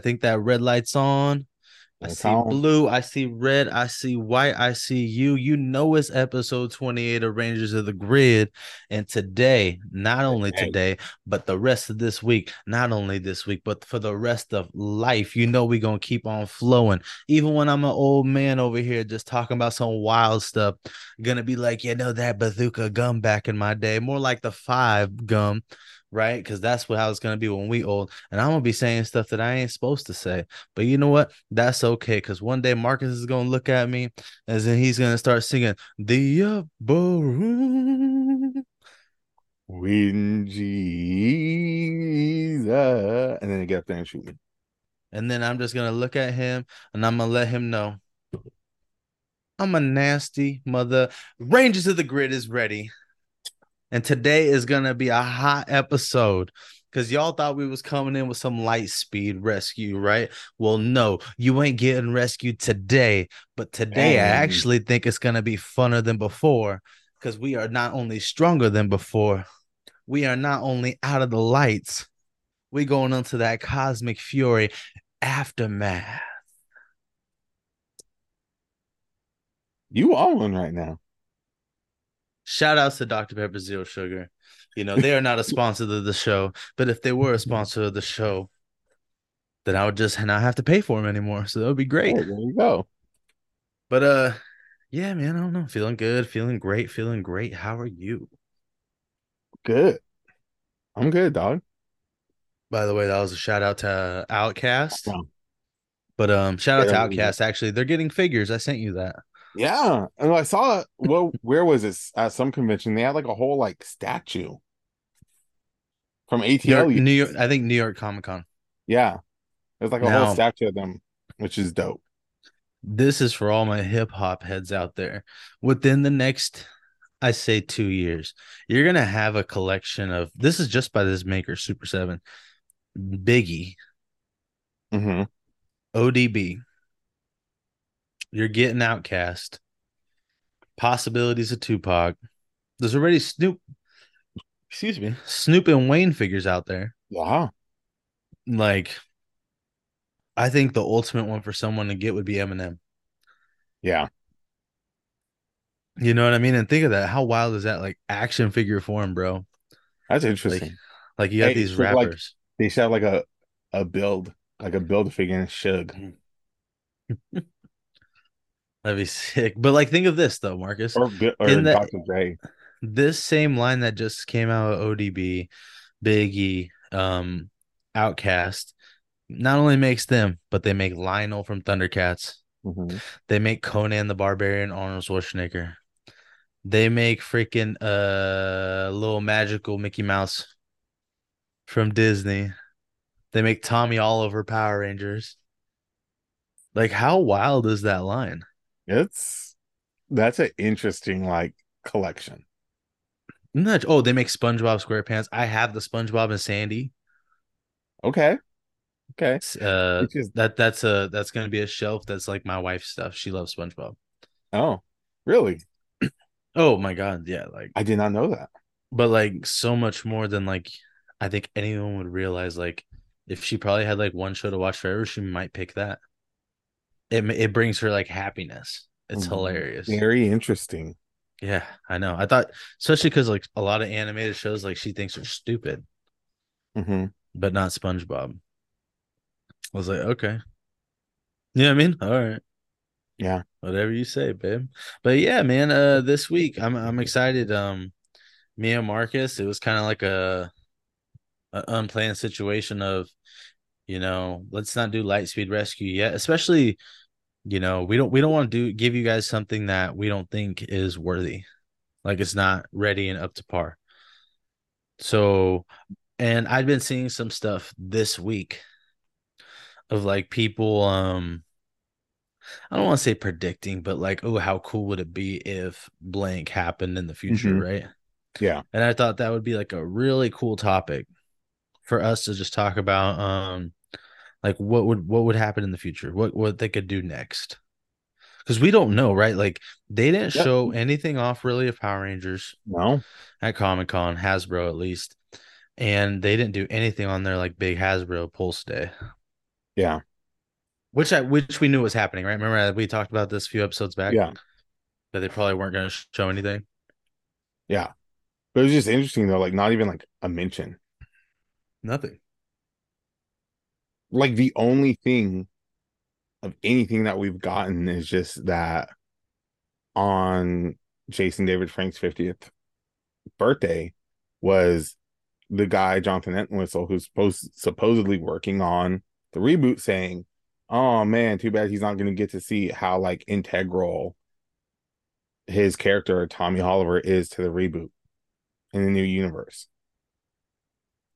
I think that red light's on. I It's see on. blue, I see red, I see white, I see you. You know it's episode 28 of Rangers of the Grid. And today, not only Today. today, but the rest of this week, not only this week, but for the rest of life, you know we're gonna keep on flowing. Even when I'm an old man over here just talking about some wild stuff, gonna be like, you know, that bazooka gum back in my day, more like the five gum right? Because that's what how it's gonna be when we old. And I'm gonna be saying stuff that I ain't supposed to say. But you know what? That's okay. Because one day Marcus is gonna look at me and then he's gonna start singing the upper room. When Jesus, and then they get up there and shoot me. And then I'm just gonna look at him and I'm gonna let him know. I'm a nasty mother. Rangers of the Grid is ready. And today is gonna be a hot episode. Cause y'all thought we was coming in with some light speed rescue, right? Well, no, you ain't getting rescued today. But today I actually think it's gonna be funner than before. Because we are not only stronger than before, we are not only out of the lights, we going into that cosmic fury aftermath. You on one right now. Shout outs to Dr. Pepper Zero Sugar. You know, they are not a sponsor of the show, but if they were a sponsor of the show, then I would just not have to pay for them anymore. So that would be great. Oh, there you go. But uh yeah, man, I don't know. Feeling good, feeling great, feeling great. How are you? Good. I'm good, dog. By the way, that was a shout out to OutKast. But um shout out to. OutKast. Actually, they're getting figures. I sent you that. Yeah, and I saw well, where was this? At some convention, they had like a whole like statue from New York, ATL. New York, I think New York Comic Con. Yeah, there's like a Now- whole statue of them, which is dope. this is for all my hip hop heads out there. Within the next, I say two years, you're gonna have a collection of this is just by this maker, Super7, Biggie, hmm ODB. You're getting OutKast, possibilities of Tupac. There's already Snoop, excuse me, Snoop and Wayne figures out there. Wow. Like, I think the ultimate one for someone to get would be Eminem. yeah, You know what I mean? And think of that. How wild is that? Like action figure form, bro. that's interesting. Like you got Hey, these so, like- rappers. they should have like a a build, like a build figure and Shug. That'd be sick. But like, think of this though, Marcus. or or In the- Dr. Dre. This same line that just came out of ODB, Biggie, um, OutKast, not only makes them, but they make Lion-O from Thundercats. Mhm. They make Conan the Barbarian, Arnold Schwarzenegger. They make freaking uh little magical Mickey Mouse from Disney. They make Tommy Oliver Power Rangers. Like, how wild is that line? It's that's an interesting like collection. Isn't oh, they make SpongeBob SquarePants. I have the SpongeBob and Sandy. Okay, okay. Uh, is that that's a that's gonna be a shelf that's like my wife's stuff. She loves SpongeBob. oh, really? Oh my god, yeah, like I did not know that. but like so much more than like I think anyone would realize. Like if she probably had like one show to watch forever, she might pick that. It it brings her like happiness. It's Mhm. hilarious. Very interesting. Yeah, I know. I thought especially because like a lot of animated shows like she thinks are stupid, hmm but not SpongeBob. I was like, okay. You know what I mean? All right. Yeah. Whatever you say, babe. But yeah, man, uh this week I'm I'm excited. Um me and Marcus, it was kind of like a, a unplanned situation of, you know, let's not do Lightspeed rescue yet, especially, you know, we don't we don't want to do give you guys something that we don't think is worthy. Like it's not ready and up to par. So and I've been seeing some stuff this week of like people um I don't want to say predicting, but like, oh, how cool would it be if blank happened in the future, Mhm. right? Yeah. And I thought that would be like a really cool topic for us to just talk about um like what would what would happen in the future, what what they could do next. Because we don't know, right? Like they didn't Yep. show anything off really of Power Rangers No. at Comic Con, Hasbro at least. And they didn't do anything on their like big Hasbro Pulse Day. Yeah. Which I which we knew was happening, right? Remember uh, we talked about this a few episodes back. Yeah. That they probably weren't going to show anything. Yeah. But it was just interesting though, like not even like a mention. Nothing. Like the only thing of anything that we've gotten is just that on Jason David Frank's 50th birthday was the guy Jonathan Entwistle who's supposed supposedly working on the reboot saying, "Oh man, too bad he's not going to get to see how like integral his character Tommy Oliver is to the reboot in the new universe."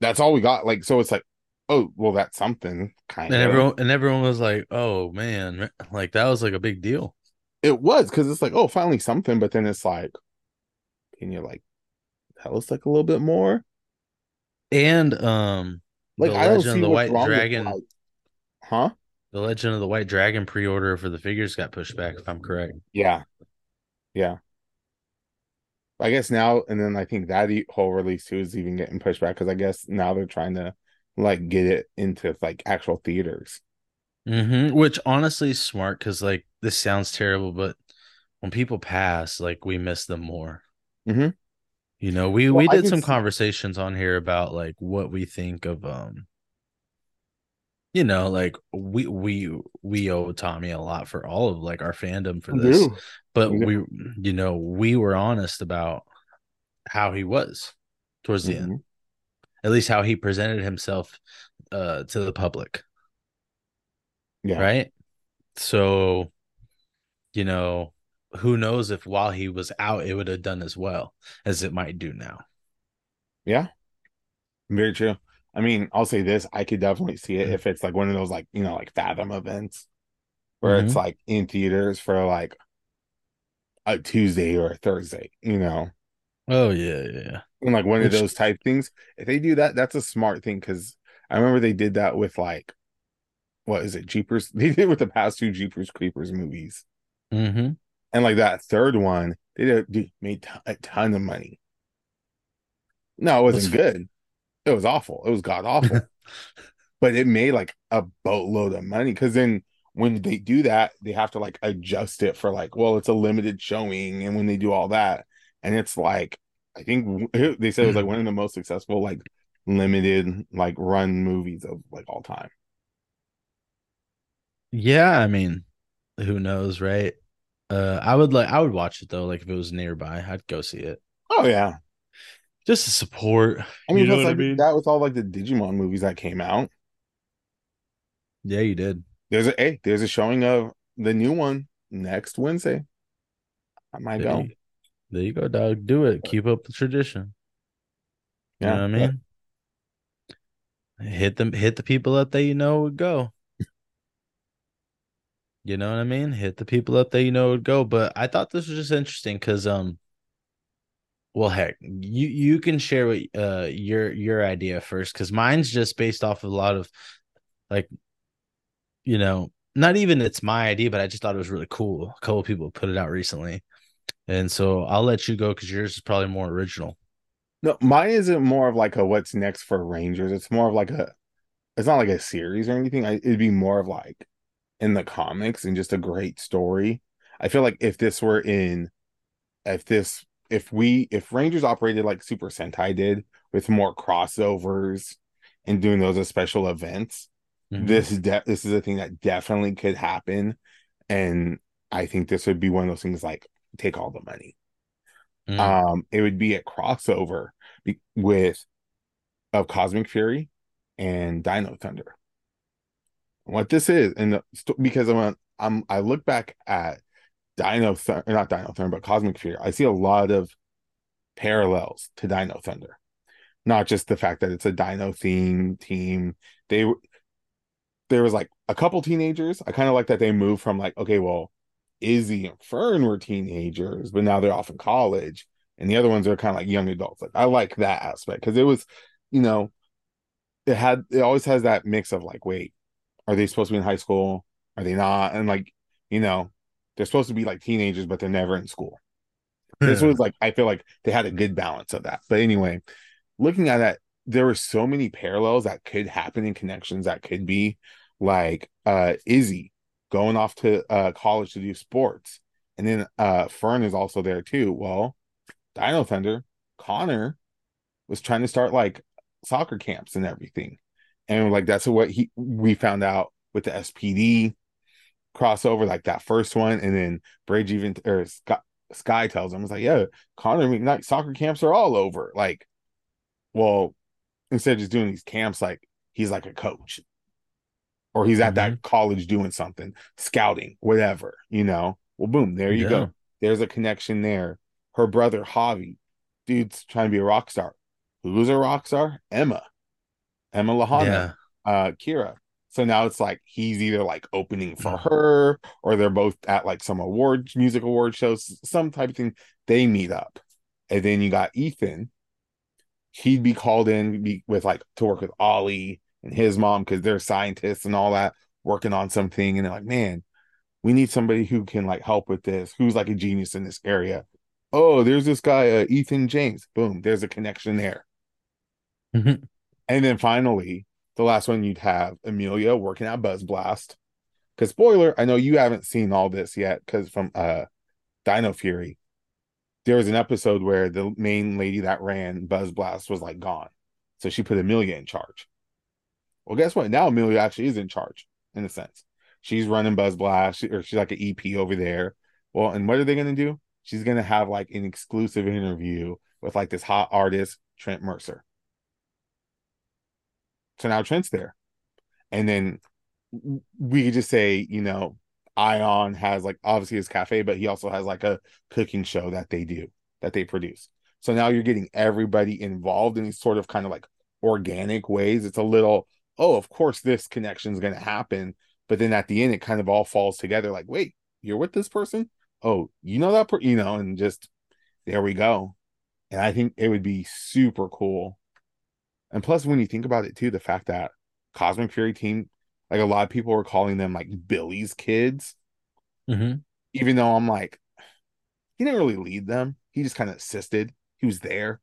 That's all we got. Like, so it's like, oh, well, that's something kind And of. everyone and everyone was like, "Oh man, like that was like a big deal." It was because it's like, oh, finally something, but then it's like, can you like tell us like a little bit more? And um, Like, the I don't Legend see of the White with, Dragon, like- huh? the Legend of the White Dragon pre-order for the figures got pushed back. If I'm correct. Yeah, yeah. I guess now and then I think that whole release too is even getting pushed back because I guess now they're trying to like get it into like actual theaters. Mm-hmm. Which honestly is smart because like this sounds terrible, but when people pass, like we miss them more. Mhm. You know, we Well, we did some see- conversations on here about like what we think of um you know, like we we we owe Tommy a lot for all of like our fandom for this. But We we you know, we were honest about how he was towards the end. At least how he presented himself uh to the public. Yeah. right? So, you know, who knows if while he was out, it would have done as well as it might do now. Yeah. Very true. I mean, I'll say this, I could definitely see it if it's like one of those like, you know, like Fathom events where it's Mhm. like in theaters for like a Tuesday or a Thursday, you know. Oh yeah, yeah, yeah. And like one Which- of those type things. If they do that, that's a smart thing because I remember they did that with like what is it, Jeepers? They did it with the past two Jeepers Creepers movies. Mm-hmm. And like that third one, they did, dude, made t- a ton of money. No, it wasn't That's- good. It was awful. It was god awful. but it made like a boatload of money because then when they do that, they have to like adjust it for like, well, it's a limited showing, and when they do all that, and it's like, I think they said it was like one of the most successful like limited like run movies of like all time. Yeah, I mean, who knows, right? Uh I would like I would watch it though, like if it was nearby, I'd go see it. Oh yeah, Just to support. I mean, what I mean? that with all like the Digimon movies that came out. Yeah, you did. There's a hey, there's a showing of the new one next Wednesday. I might go. you, there you go, dog. Do it. Keep up the tradition. You Yeah, know what I mean? Hit them hit the people up that you know would go. You know what I mean? Hit the people up that you know would go. But I thought this was just interesting because um well heck, you you can share what uh your your idea first because mine's just based off of a lot of like you know, not even it's my idea, but I just thought it was really cool. A couple of people put it out recently. And so I'll let you go because yours is probably more original. No, mine isn't more of like a what's next for Rangers. It's more of like a it's not like a series or anything. I, it'd be more of like in the comics and just a great story. I feel like if this were in if this if we if Rangers operated like Super Sentai did with more crossovers and doing those as special events, Mhm. this de- this is a thing that definitely could happen. And I think this would be one of those things like take all the money. Mm. um it would be a crossover be- with of cosmic fury and dino thunder. What this is and the because i'm i'm i look back at dino thunder not dino thunder but cosmic fury i see a lot of parallels to dino thunder. Not just the fact that it's a dino theme team. They there was like a couple teenagers. I kind of like that they moved from like okay well Izzy and Fern were teenagers, but now they're off in college, and the other ones are kind of like young adults. Like I like that aspect because it was, you know, it had it always has that mix of like, wait, are they supposed to be in high school? Are they not? And like, you know, they're supposed to be like teenagers, but they're never in school. This was like I feel like they had a good balance of that. But anyway, looking at that, there were so many parallels that could happen and connections that could be like uh Izzy going off to uh college to do sports. And then uh Fern is also there too. Well, Dino Thunder, Connor was trying to start like soccer camps and everything. And like that's what he we found out with the SPD crossover, like that first one, and then Bridge even or Sky, Sky tells him, "It's like, yeah, Connor McKnight soccer camps are all over." Like, well, instead of just doing these camps, like he's like a coach, or he's at mm-hmm. that college doing something, scouting, whatever, you know. Well, boom, there you yeah. go. There's a connection there. Her brother Javi, dude's trying to be a rock star. Who's a rock star? Emma, Emma Lahana, yeah. uh, Kira. So now it's like he's either like opening for mm. her or they're both at like some award music award shows, some type of thing. They meet up. And then you got Ethan. He'd be called in be, with like to work with Ollie and his mom because they're scientists and all that working on something. And they're like, man, we need somebody who can like help with this, who's like a genius in this area. Oh, there's this guy, uh, Ethan James. Boom, there's a connection there. Mm-hmm. And then finally, the last one you'd have Amelia working at Buzz Blast. Because spoiler, I know you haven't seen all this yet because from uh Dino Fury, there was an episode where the main lady that ran Buzz Blast was like gone. So she put Amelia in charge. Well, guess what? Now Amelia actually is in charge in a sense. She's running Buzz Blast, or she's like an EP over there. Well, and what are they going to do? She's going to have like an exclusive interview with like this hot artist, Trent Mercer. So now Trent's there. And then we could just say, you know, Aiyon has like obviously his cafe, but he also has like a cooking show that they do, that they produce. So now you're getting everybody involved in these sort of kind of like organic ways. It's a little, oh, of course this connection is going to happen. But then at the end, it kind of all falls together like, wait, you're with this person? Oh, you know that, per-, you know, and just there we go. And I think it would be super cool and plus, when you think about it too, the fact that Cosmic Fury team, like a lot of people were calling them like Billy's kids. Mm-hmm. Even though I'm like, he didn't really lead them. He just kind of assisted. He was there.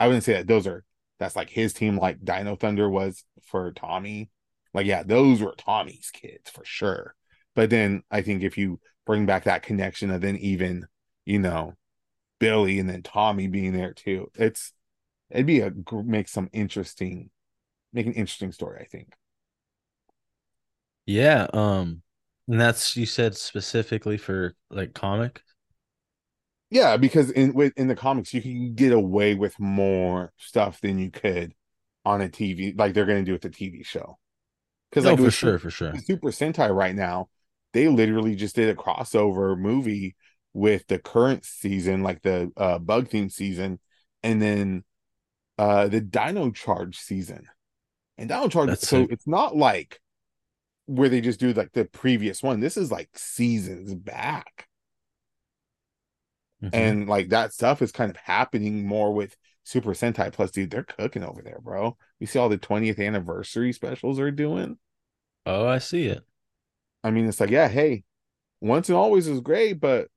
I wouldn't say that those are that's like his team, like Dino Thunder was for Tommy. Like, yeah, those were Tommy's kids for sure. But then I think if you bring back that connection of then even, you know, Billy and then Tommy being there too, it's it'd be a make some interesting make an interesting story i think yeah um and that's you said specifically for like comic yeah because in with in the comics you can get away with more stuff than you could on a tv like they're going to do with the tv show because like oh, for sure for sure super sentai right now they literally just did a crossover movie with the current season like the uh bug theme season and then uh the Dino Charge season. And Dino Charge That's so sick. it's not like where they just do like the previous one. This is like seasons back. Mm-hmm. And like that stuff is kind of happening more with Super Sentai Plus, dude. They're cooking over there, bro. You see all the 20th anniversary specials they're doing. Oh, I see it. I mean, it's like, yeah, hey, once and always is great, but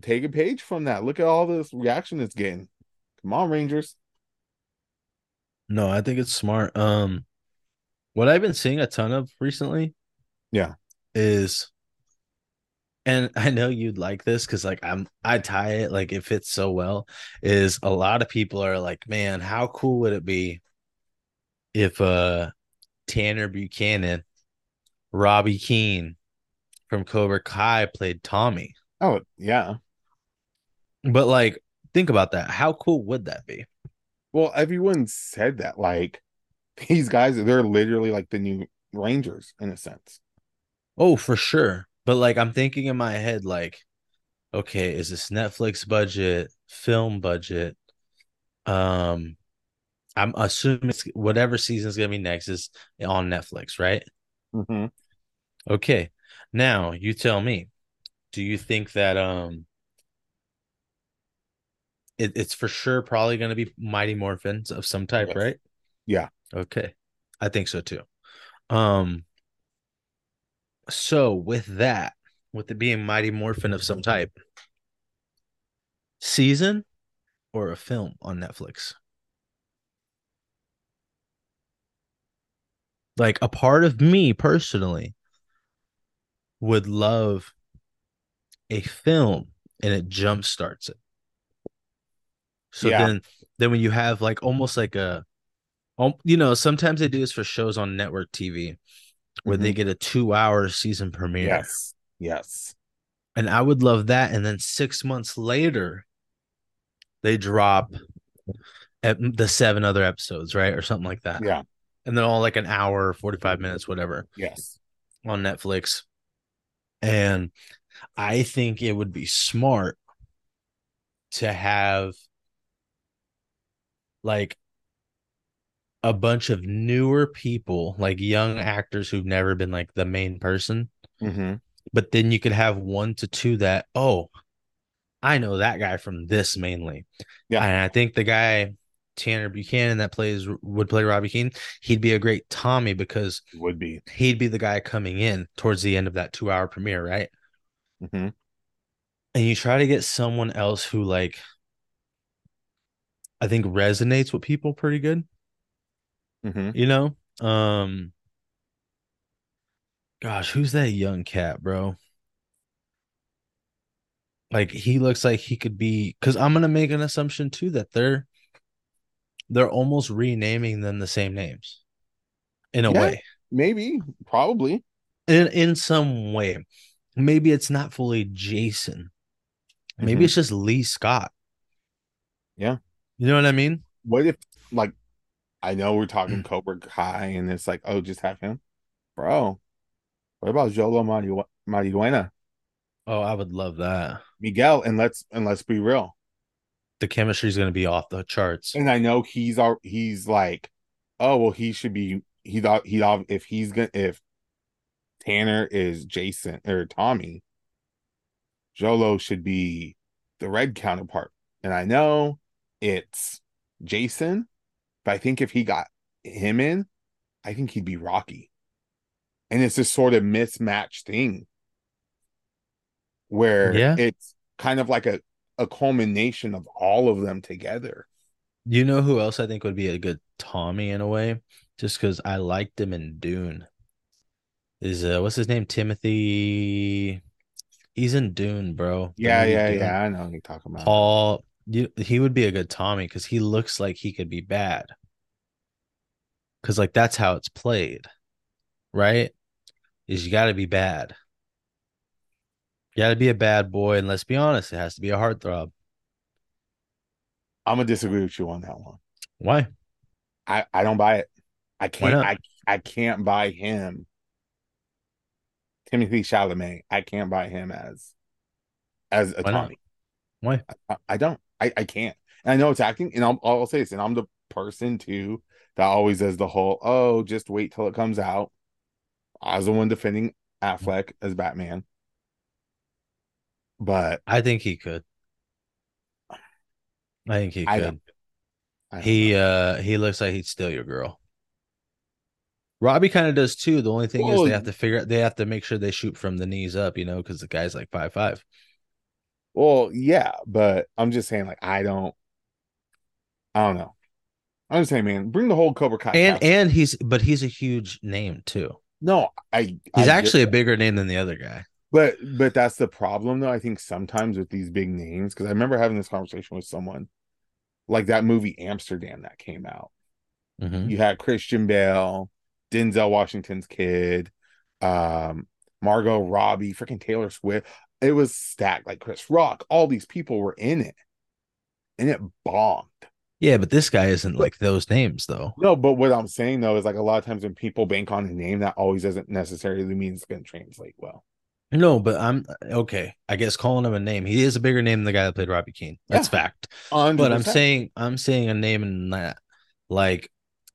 take a page from that. Look at all this reaction it's getting. Come on, Rangers. No, I think it's smart. Um, what I've been seeing a ton of recently, yeah, is, and I know you'd like this because like I'm, I tie it like it fits so well. Is a lot of people are like, man, how cool would it be if uh Tanner Buchanan, Robby Keene from Cobra Kai played Tommy? Oh yeah, but like think about that. How cool would that be? Well, everyone said that like these guys they're literally like the new Rangers in a sense. Oh, for sure. But like I'm thinking in my head like okay, is this Netflix budget, film budget? Um I'm assuming it's whatever season is gonna be next is on Netflix, right? Mm-hmm. Okay. Now you tell me, do you think that um it, it's for sure probably going to be Mighty Morphins of some type, yes. right? Yeah. Okay. I think so too. Um so with that, with it being Mighty Morphin of some type, season or a film on Netflix? Like a part of me personally would love a film and it jump starts it. So Yeah. then then when you have like almost like a you know, sometimes they do this for shows on network TV where they get a 2-hour season premiere. Mm-hmm. Yes. Yes. And I would love that and then 6 months later they drop the seven other episodes, right? Or something like that. Yeah. And they're all like an hour, 45 minutes, whatever. Yes. on Netflix. And I think it would be smart to have like a bunch of newer people, like young actors who've never been like the main person. Mm-hmm. But then you could have one to two that, oh, I know that guy from this mainly. Yeah. And I think the guy, Tanner Buchanan, that plays would play Robby Keene, he'd be a great Tommy because Would be. he'd be the guy coming in towards the end of that two hour premiere, right? Mm-hmm. And you try to get someone else who like I think resonates with people pretty good, Mm-hmm. you know? Um gosh, who's that young cat, bro? Like he looks like he could be cuz I'm to make an assumption too that they're they're almost renaming them the same names in a Yeah. way. Maybe. Probably. In in some way. Maybe it's not fully Jason. Maybe Mhm. it's just Lee Scott. Yeah. You know what I mean? What if like I know we're talking mm. Cobra Kai and it's like, oh, just have him? Bro. What about Xolo Mari- Mariduena? Oh, I would love that. Miguel, and let's and let's be real. The chemistry is going to be off the charts. And I know he's our he's like, oh well, he should be he thought he thought if he's gonna if Tanner is Jason or Tommy, Xolo should be the red counterpart. And I know it's Jason, but I think if he got him in, I think he'd be Rocky. And it's this sort of mismatched thing where Yeah. it's kind of like a, a culmination of all of them together. You know who else I think would be a good Tommy in a way? Just because I liked him in Dune. Is uh what's his name? Timothy. He's in Dune, bro. Yeah, yeah, Dune. yeah. I know what you're talking about. Paul, you, he would be a good Tommy because he looks like he could be bad. Because like that's how it's played, right? Is you got to be bad. You got to be a bad boy, and let's be honest, it has to be a heartthrob. I'm gonna disagree with you on that one. Why? I, I don't buy it. I can't? I I can't buy him. Timothy Chalamet. I can't buy him as as a Why not? Tommy. Why? I, I don't. I, I can't. And I know it's acting, and I'll, I'll say this, and I'm the person too that always does the whole, oh, just wait till it comes out. I was the one defending Affleck as Batman. But I think he could. I think he I could. don't. I don't He know. uh he looks like he'd steal your girl. Robby kind of does too. The only thing is they have to figure out they have to make sure they shoot from the knees up, you know, because the guy's like five five. Well, yeah, but I'm just saying, like, I don't I don't know. I'm just saying, man, bring the whole Cobra Kai. And cast. and he's but he's a huge name too. no, I He's I actually a bigger name than the other guy. but but that's the problem though. I think sometimes with these big names, because I remember having this conversation with someone, like that movie Amsterdam that came out. Mhm. You had Christian Bale, Denzel Washington's kid, um, Margot Robbie, freaking Taylor Swift. It was stacked, like Chris Rock. All these people were in it, and it bombed. Yeah, but this guy isn't like those names though. No, but what I'm saying though is like a lot of times when people bank on a name, that always doesn't necessarily mean it's going to translate well. No, but I'm okay. I guess calling him a name. He is a bigger name than the guy that played Robby Keene. That's Yeah. fact. But I'm saying I'm saying a name in that like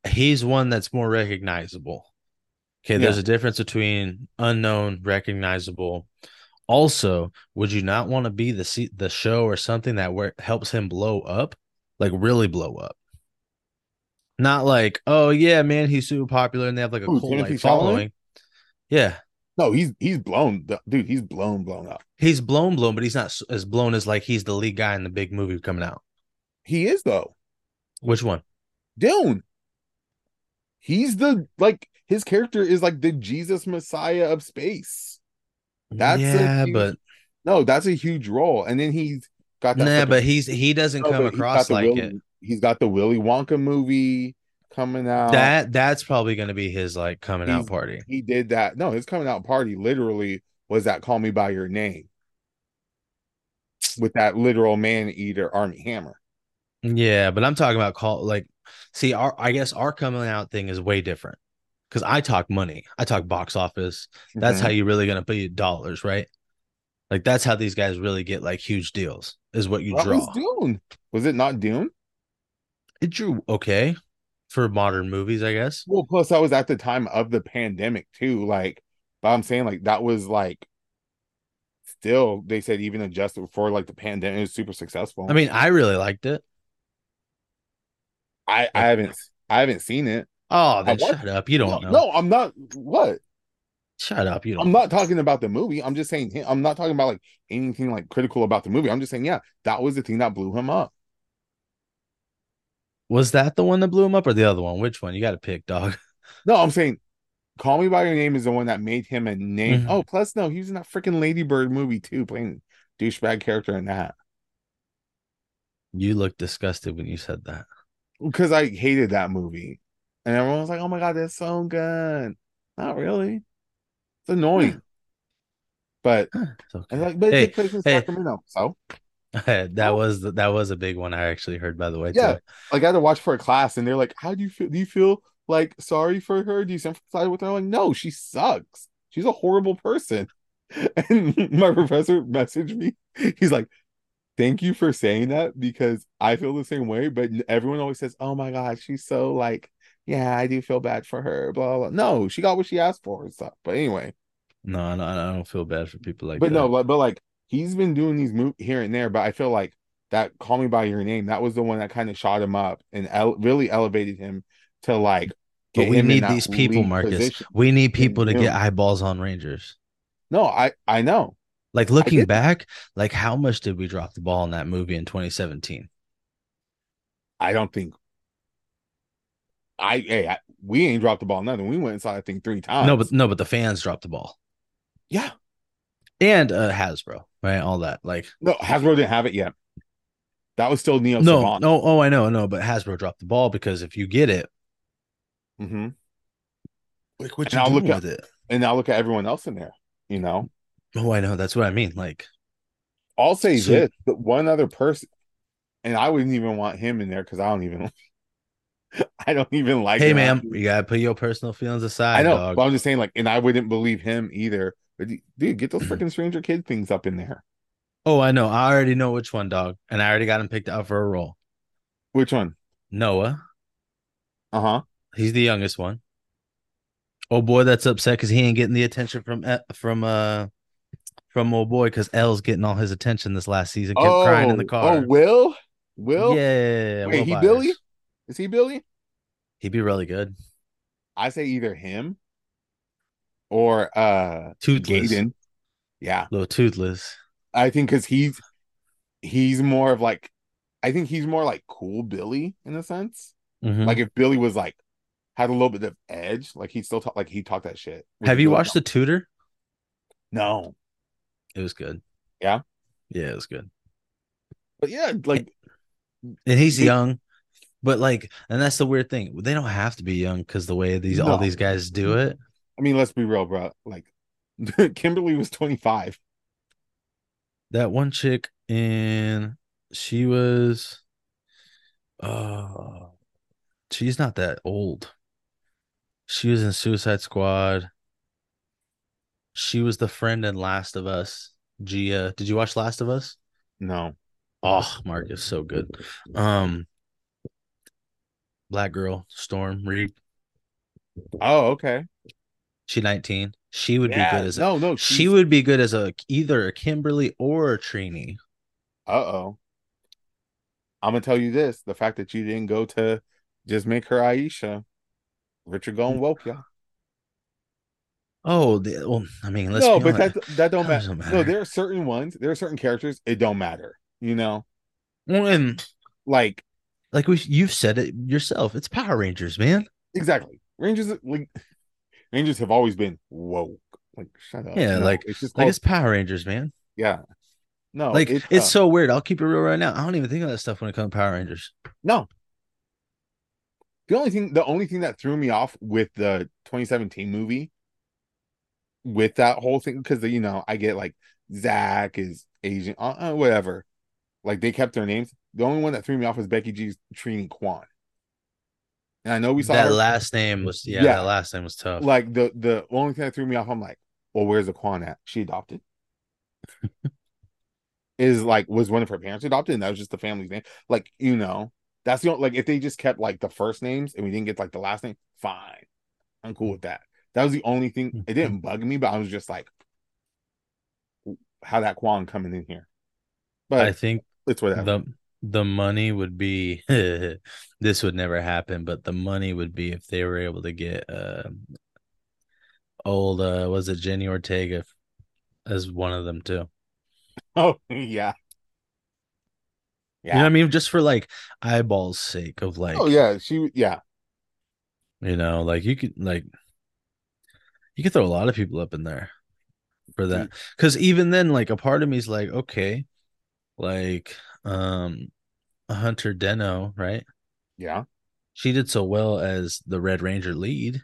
he's one that's more recognizable. Okay, there's Yeah. a difference between unknown, recognizable. Also, would you not want to be the se- the show or something that where helps him blow up, like really blow up? Not like, oh yeah, man, he's super popular and they have like a cult like following. Yeah, no, he's he's blown, dude. He's blown, blown up. he's blown, blown, but he's not as blown as like he's the lead guy in the big movie coming out. He is though. Which one? Dune. He's the like his character is like the Jesus Messiah of space. That's yeah, huge- but No, that's a huge role. And then he's got that. nah, but he's he doesn't No, come he's across like Willy- it. He's got the Willy Wonka movie coming out. That that's probably going to be his like coming out party. he did that. No, his coming out party literally was that "Call Me by Your Name" with that literal man eater Armie Hammer. Yeah, but I'm talking about call like see our I guess our coming out thing is way different. Cuz I talk money. I talk box office. That's Mhm. how you're really going to pay dollars, right? Like that's how these guys really get like huge deals. Is what you What draw. was Dune? Was it not Dune? It drew okay for modern movies, I guess. Well, plus that was at the time of the pandemic too. Like, but I'm saying like that was like still they said even adjusted before like the pandemic it was super successful. I mean, I really liked it. I I haven't I haven't seen it. Oh, then shut up. You don't no, know. no, I'm not. What? Shut up. You don't I'm not talking about the movie. I'm just saying. I'm not talking about like anything like critical about the movie. I'm just saying, yeah, that was the thing that blew him up. Was that the one that blew him up or the other one? Which one? You got to pick, dog. No, I'm saying, Call Me by Your Name is the one that made him a name. Mhm. Oh, plus no, he was in that freaking Ladybird movie too, playing douchebag character in that. You look disgusted when you said that. Because I hated that movie, and everyone was like, "Oh my god, that's so good." Not really. It's annoying, but It's okay. like, but Hey, it takes place in hey. Sacramento, so that was that was a big one I actually heard by the way. Yeah. too. like I had to watch for a class, and they're like, "How do you feel? Do you feel like sorry for her? Do you sympathize with her?" I'm like, no, she sucks. She's a horrible person. And my professor messaged me. He's like, "Thank you for saying that because I feel the same way." But everyone always says, "Oh my god, she's so like." Yeah, I do feel bad for her. Blah blah. blah. No, she got what she asked for and stuff. But anyway, No, I don't, I don't feel bad for people like but that. no, but, but like he's been doing these moves here and there. But I feel like that "Call Me by Your Name" that was the one that kind of shot him up and ele- really elevated him to like. but we him need these people, Marcus. position. We need people to get eyeballs on Rangers. No, I I know. Like looking back, like how much did we drop the ball in that movie in 2017? I don't think. I hey, I, we ain't dropped the ball nothing. We went inside I think three times. No, but no, but the fans dropped the ball. yeah, And uh Hasbro, right? All that. Like no, Hasbro didn't have it yet. That was still Neo no, Saban. no, oh I know, no, but Hasbro dropped the ball because if you get it, mm-hmm. like what And I'll you look at- with it? And now look at everyone else in there. You know, Oh, I know. That's what I mean. Like I'll say So- this: but one other person, and I wouldn't even want him in there because I don't even. I don't even like. Hey man, you gotta put your personal feelings aside. I know, dog. but I'm just saying, like, and I wouldn't believe him either. But dude, get those freaking Stranger Kid things up in there. Oh, I know. I already know which one, dog. And I already got him picked out for a role. Which one? Noah. Uh huh. He's the youngest one. Oh boy, that's upset because he ain't getting the attention from E- from uh from old boy because El's getting all his attention this last season. Kept crying in the car. Oh, Will? Will? yeah. Wait, Will he Byers. Billy? Is he Billy? He'd be really good. I say either him or uh Toothless. Gaten. Yeah. Little toothless. I think because he's he's more of like I think he's more like cool Billy in a sense. Mhm. Like if Billy was like had a little bit of edge, like he still talk like he talked that shit. Have you watched The Tutor? No. It was good. Yeah? Yeah, it was good. But yeah, like And he's They- young, but like, and that's the weird thing. They don't have to be young because the way these all these guys do it. I mean, let's be real, bro. Like Kimberly was 25. That one chick and she was uh she's not that old. She was in Suicide Squad. She was the friend in Last of Us. Gia. Did you watch Last of Us? No. Oh, Mark is so good. Um Black girl, Storm Reid. Oh, okay. She 19. She would Yeah, be good as a no, no. she would be good as a either a Kimberly or a Trini. Uh oh. I'm gonna tell you this: the fact that you didn't go to just make her Aisha, Richard going woke ya. Oh, the, well, I mean, let's No, but that that don't That matter. doesn't No, there are certain ones. There are certain characters. It don't matter. You know, When like like we, you've said it yourself. It's Power Rangers, man. exactly. Rangers like Rangers have always been woke. Like shut up. Yeah, No, like it's just like it's Power Rangers, man. yeah. No, Like it's, it's, uh, so weird. I'll keep it real right now. I don't even think of that stuff when it comes to Power Rangers. no. The only thing, the only thing that threw me off with the 2017 movie, with that whole thing, because you know I get like Zach is Asian, uh, uh, whatever. Like they kept their names. The only one that threw me off was Becky G's Trini Kwan. And I know we saw that her, last name was yeah, Yeah. that last name was tough. like the the only thing that threw me off. I'm like, well, where's the Kwan at? She adopted. Is like was one of her parents adopted, and that was just the family's name. Like you know, that's the only, like if they just kept like the first names and we didn't get like the last name, fine, I'm cool with that. That was the only thing. It didn't bug me, but I was just like, how that Kwan coming in here? But I think it's whatever. the the money would be this would never happen, but the money would be if they were able to get uh old uh was it Jenny Ortega as one of them too. oh yeah, You know I mean? Just for like eyeballs sake of like oh yeah, she yeah. you know, like you could like you could throw a lot of people up in there for that. Cause even then, like a part of me is like, okay, like um a Hunter Deno, right? Yeah. She did so well as the Red Ranger lead.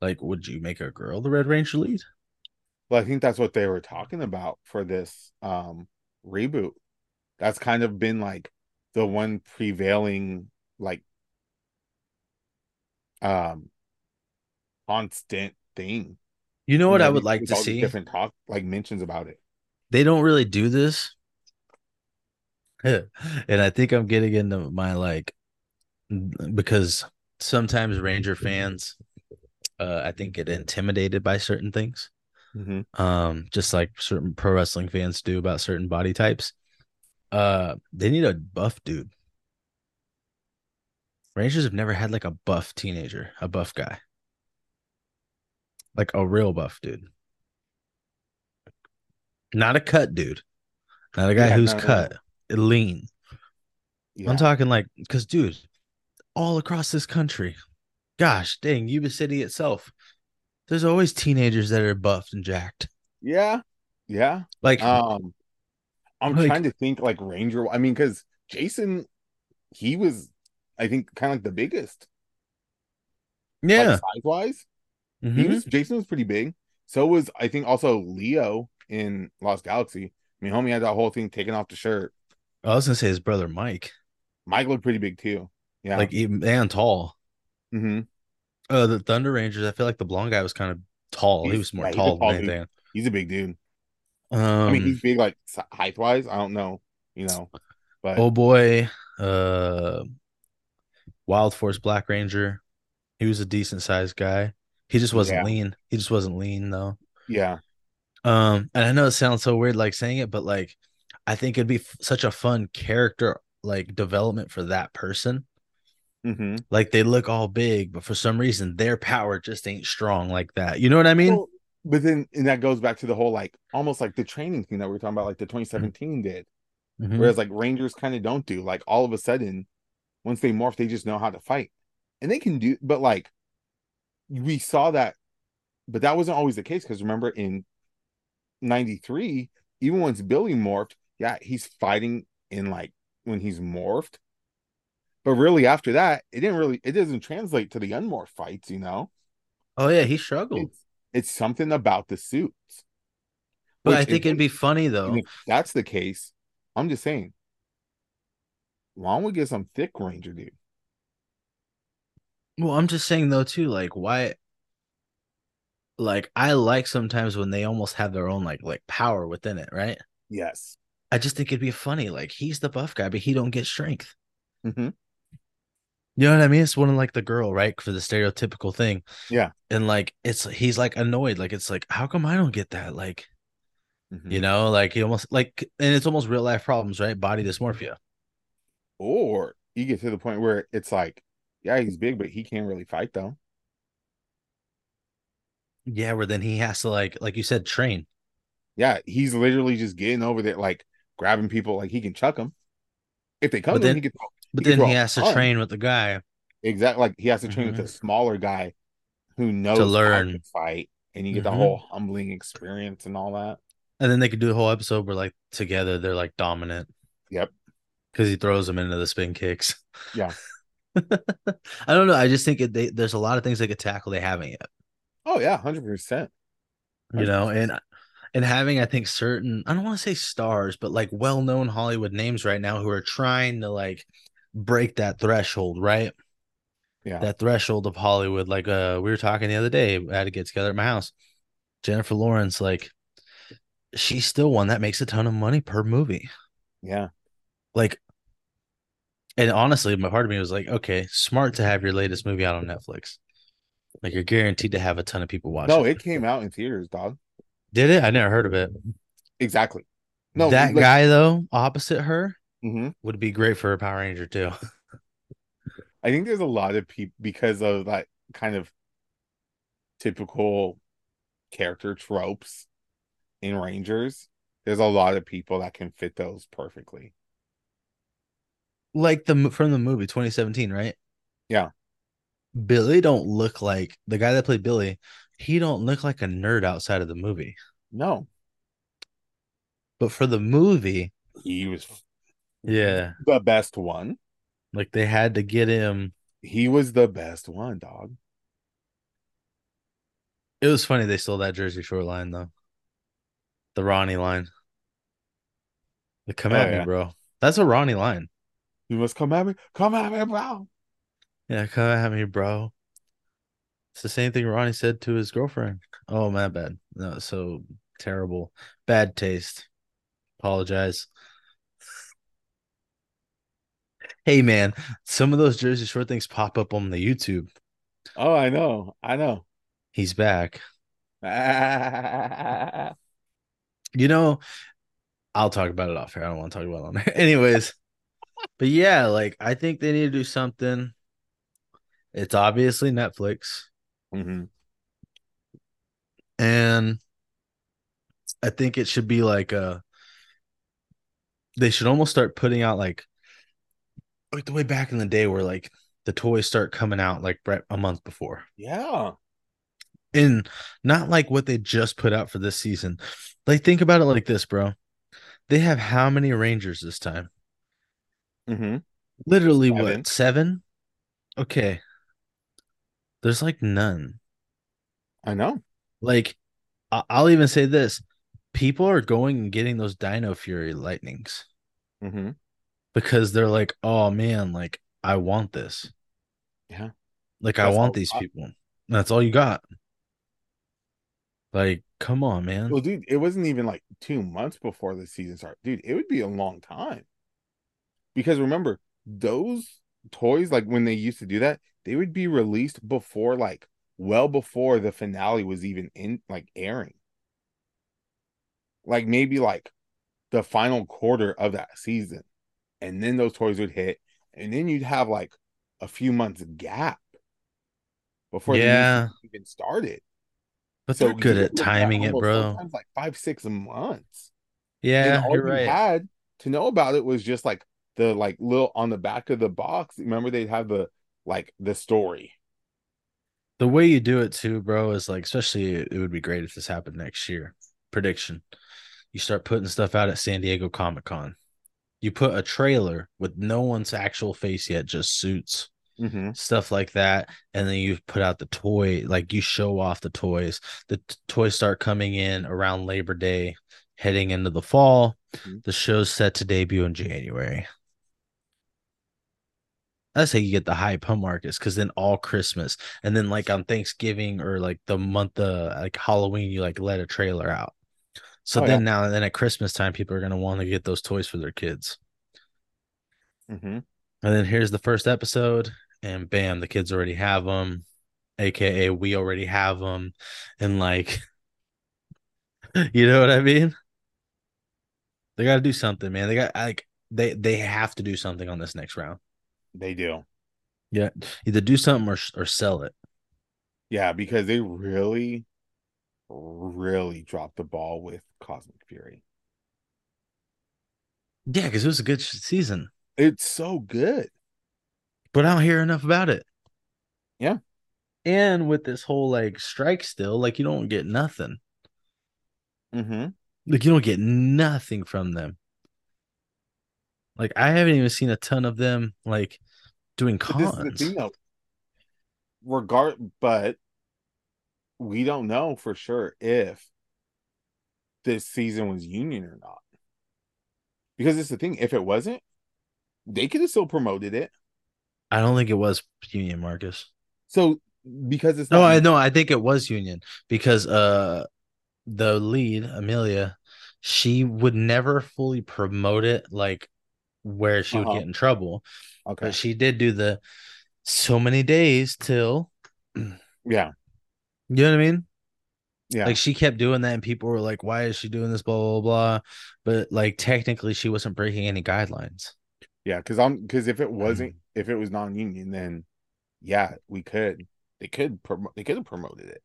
Like, would you make a girl the Red Ranger lead? Well, I think that's what they were talking about for this um reboot. That's kind of been like the one prevailing like um constant thing. You know what I would like to see? different talk like mentions about it. They don't really do this. and I think I'm getting into my like because sometimes Ranger fans uh I think get intimidated by certain things. Um just like certain pro wrestling fans do about certain body types. Uh they need a buff dude. Rangers have never had like a buff teenager, a buff guy. Like a real buff dude. Not a cut dude. Not a guy Yeah, who's no, no, cut, lean. Yeah. I'm talking like, because dude, all across this country, gosh dang, Yuba City itself, there's always teenagers that are buffed and jacked. yeah. Yeah. Like, Um I'm Like- trying to think like Ranger. I mean, because Jason, he was, I think, kind of like the biggest. yeah, size wise. He mhm. was Jason was pretty big. So was I think also Leo in Lost Galaxy. I mean, homie had that whole thing taken off the shirt. I was gonna say his brother Mike, Mike looked pretty big too. Yeah. like even and tall. hmm Uh, the Thunder Rangers, I feel like the blonde guy was kind of tall. he was more yeah, tall tall than dude. anything. he's a big dude. Um, I mean, he's big like height wise. I don't know, you know, but oh boy, uh, Wild Force Black Ranger, he was a decent sized guy. He just wasn't Yeah. lean. He just wasn't lean though. yeah, Um, and I know it sounds so weird like saying it, but like I think it'd be f- such a fun character like development for that person. hmm Like they look all big, but for some reason their power just ain't strong like that. You know what I mean? Well, but then and that goes back to the whole like almost like the training thing that we are talking about, like the 2017 did. Mhm. Whereas like Rangers kind of don't do. Like all of a sudden, once they morph, they just know how to fight. And they can do but like we saw that, but that wasn't always the case because remember in 93, even once Billy morphed, yeah, he's fighting in like when he's morphed. But really after that, it didn't really it doesn't translate to the unmorphed fights, you know. Oh yeah, he struggled. It's it's something about the suits. But I think it'd be funny though. if that's the case, I'm just saying, why don't we get some thick ranger dude? Well, I'm just saying though too, like why like I like sometimes when they almost have their own like like power within it, right? Yes. I just think it'd be funny. Like he's the buff guy, but he don't get strength. hmm You know what I mean? It's one of like the girl, right? For the stereotypical thing. Yeah. And like it's he's like annoyed. Like it's like, how come I don't get that? Like, Mm-hmm. you know, like he almost like and it's almost real life problems, right? Body dysmorphia. Or you get to the point where it's like, yeah, he's big, but he can't really fight though. Yeah, where then he has to like like you said, train. Yeah, he's literally just getting over there, like grabbing people, like he can chuck them. If they come But to him, then- he can But He then he has to ton. train with the guy. exactly like he has to train with Mhm. a smaller guy who knows to how learn. to fight, and you get the Mhm. whole humbling experience and all that. And then they could do the whole episode where like together they're like dominant. Yep. Because he throws them into the spin kicks. Yeah. I don't know. I just think it, they, there's a lot of things they could tackle they haven't yet. Oh yeah, hundred percent. You know, and and having I think certain I don't want to say stars, but like well-known Hollywood names right now who are trying to like break that threshold, right? Yeah. That threshold of Hollywood. Like uh we were talking the other day, I had to get together at my house. Jennifer Lawrence, like she's still one that makes a ton of money per movie. yeah. Like and honestly, my part of me was like, okay, smart to have your latest movie out on Netflix. Like you're guaranteed to have a ton of people watching. No, it came out in theaters, dog. Did it? I never heard of it. Exactly. No, that like- guy though, opposite her, Mhm. would be great for a Power Ranger too. I think there's a lot of people because of that kind of typical character tropes in Rangers. There's a lot of people that can fit those perfectly. like the from the movie 2017, right? Yeah. Billy don't look like the guy that played Billy. He don't look like a nerd outside of the movie. No, But for the movie, he was yeah, the best one. like they had to get him. He was the best one, dog. It was funny they stole that Jersey Shore line though. The Ronnie line. Like, come Oh, at yeah. me, bro. That's a Ronnie line. You must come at me. Come at me, bro. Yeah, come at me, bro. It's the same thing Ronnie said to his girlfriend. Oh, my bad. No, so terrible. Bad taste. Apologize. Hey man, some of those Jersey Shore things pop up on the YouTube. Oh, I know. I know. He's back. You know, I'll talk about it off here. I don't want to talk about it on there. Anyways, but yeah, like I think they need to do something. It's obviously Netflix. Hmm and I think it should be like uh they should almost start putting out like like the way back in the day where like the toys start coming out like right a month before. Yeah. And not like what they just put out for this season. Like think about it like this, bro. They have how many Rangers this time? Mm-hmm. Literally Seven. what? 7? Okay. There's like none. I know. Like I- I'll even say this. People are going and getting those Dino Fury lightnings. hmm because they're like, oh man, like I want this. Yeah. Like I want these I- people. That's all you got. Like, come on, man. Well, dude, it wasn't even like two months before the season started. Dude, it would be a long time. Because remember, those toys, like when they used to do that, they would be released before, like, well before the finale was even in, like, airing. Like, maybe like the final quarter of that season. And then those toys would hit. And then you'd have like a few months gap before Yeah. even started. But So they're good at timing it, bro. Like five, six months. Yeah, and all you're you right. had to know about it was just like the like little on the back of the box. Remember they'd have the like the story. the way you do it too, bro, is like, especially it would be great if this happened next year. Prediction. You start putting stuff out at San Diego Comic Con. You put a trailer with no one's actual face yet, just suits. Mm-hmm. stuff like that and then you put out the toy like you show off the toys the t- toys start coming in around labor day heading into the fall Mhm. the show's set to debut in january that's how you get the hype, pump markets because then all christmas and then like on thanksgiving or like the month of like halloween you like let a trailer out so Oh, then now and then at christmas time people are going to want to get those toys for their kids Mm-hmm. and then here's the first episode, and bam, the kids already have them, aka we already have them, and like, you know what I mean? They got to do something, man. They got like they they have to do something on this next round. They do. Yeah, either do something or or sell it. Yeah, because they really, really dropped the ball with Cosmic Fury. Yeah, because it was a good season, It's so good. but I don't hear enough about it. Yeah. and with this whole like strike still, like you don't get nothing. Mm-hmm. Like you don't get nothing from them. Like I haven't even seen a ton of them like doing But this is the cons. thing though. Regard but we don't know for sure if this season was union or not. Because it's the thing, if it wasn't, they could have still promoted it. I don't think it was Union Marcus. So because it's No, not I know. I think it was Union because uh the lead, Amelia, she would never fully promote it like where she would Uh-huh. get in trouble. okay. But she did do the so many days till Yeah. you know what I mean? Yeah. Like she kept doing that and people were like, Why is she doing this? Blah blah blah. But like technically she wasn't breaking any guidelines. yeah. Cause I'm because if it Mm. wasn't if it was non-union, then yeah, we could they could promote they could have promoted it.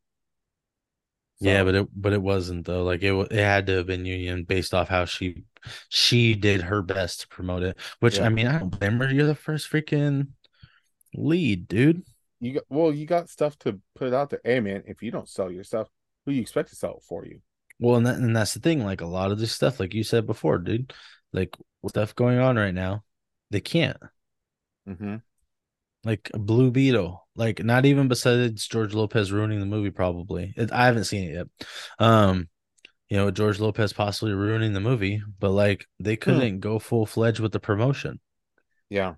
Yeah, but it but it wasn't though. Like it it had to have been Union based off how she she did her best to promote it. Which Yeah. I mean, I don't blame her. You're the first freaking lead, dude. you got well, you got stuff to put out there. Hey man, if you don't sell your stuff, who you expect to sell it for you? Well, and that, and that's the thing. Like a lot of this stuff, like you said before, dude, like stuff going on right now, they can't. Mm-hmm. Like a Blue Beetle, like not even besides George Lopez ruining the movie. Probably, it, I haven't seen it yet. Um, you know, George Lopez possibly ruining the movie, but like they couldn't go full fledged with the promotion. Yeah.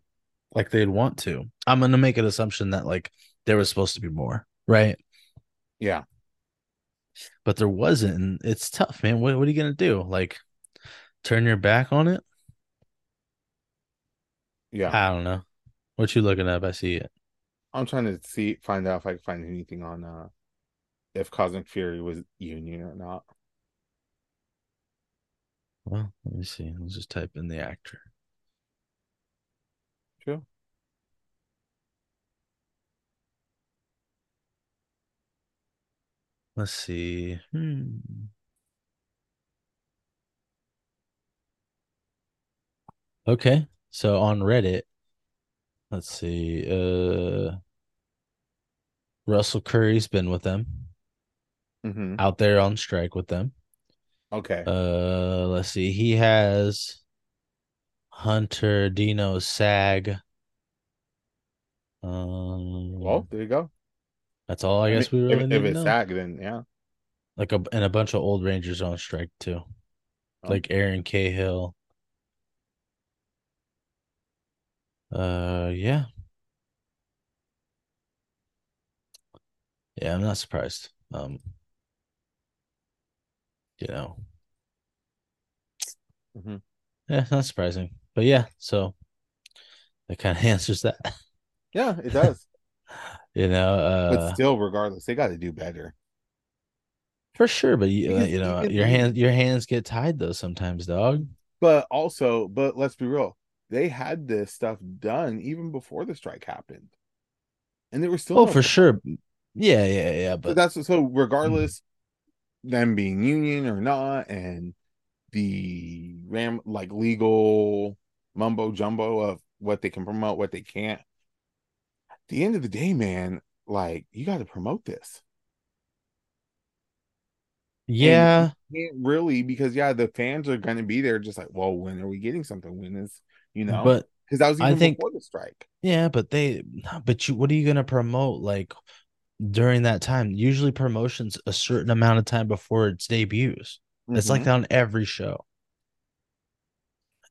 like they'd want to. I'm gonna make an assumption that like there was supposed to be more, right? Yeah. But there wasn't, and it's tough, man. What what are you gonna do? Like turn your back on it? Yeah. I don't know. What you looking up? I see it. I'm trying to see find out if I can find anything on uh if Cosmic Fury was union or not. Well, let me see. Let's just type in the actor. Sure. Let's see. Hmm. Okay. So on Reddit, let's see. Uh Russell Curry's been with them, Mm-hmm. out there on strike with them. Okay. Uh, let's see. He has Hunter, Deno, Sag. Um, well, there you go. that's all I I guess mean, we really if, need if it's know. SAG, then yeah. Like a and a bunch of old Rangers on strike too, Oh. like Erin Cahill. Uh, yeah, yeah. I'm not surprised. Um, you know, mm-hmm. yeah, not surprising. But yeah, so that kind of answers that. Yeah, it does. You know, but uh, still, regardless, they got to do better. for sure. But you, uh, you know, your hands, your hands get tied though sometimes, dog. But also, but let's be real, they had this stuff done even before the strike happened, and they were still Oh, no for sure. Yeah, yeah, yeah. But But that's so regardless, mm-hmm. them being union or not, and the ram like legal mumbo jumbo of what they can promote, what they can't. At the end of the day, man, like you got to promote this. yeah, really because yeah, the fans are going to be there, just like, well, when are we getting something? When is you know? but because that was I even think- before the strike. yeah, but they, but you, what are you gonna promote like during that time? Usually, promotions a certain amount of time before its debuts. It's like Mhm. that on every show.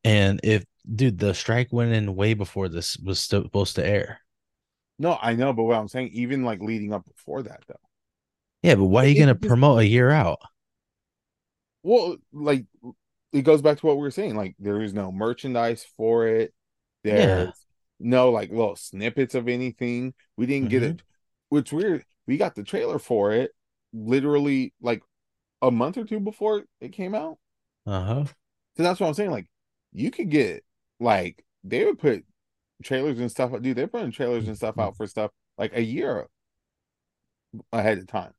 And if, dude, the strike went in way before this was supposed to air. no, I know, but what I'm saying, even like leading up before that, though. Yeah, but why are you gonna promote a year out? Well, like it goes back to what we were saying. Like there is no merchandise for it. There's no like little snippets of anything. We didn't get Mm-hmm. it. Which weird. We got the trailer for it literally like a month or two before it came out. Uh huh. So that's what I'm saying. Like you could get like they would put trailers and stuff. Dude, they're putting trailers and stuff out for stuff like a year ahead of time.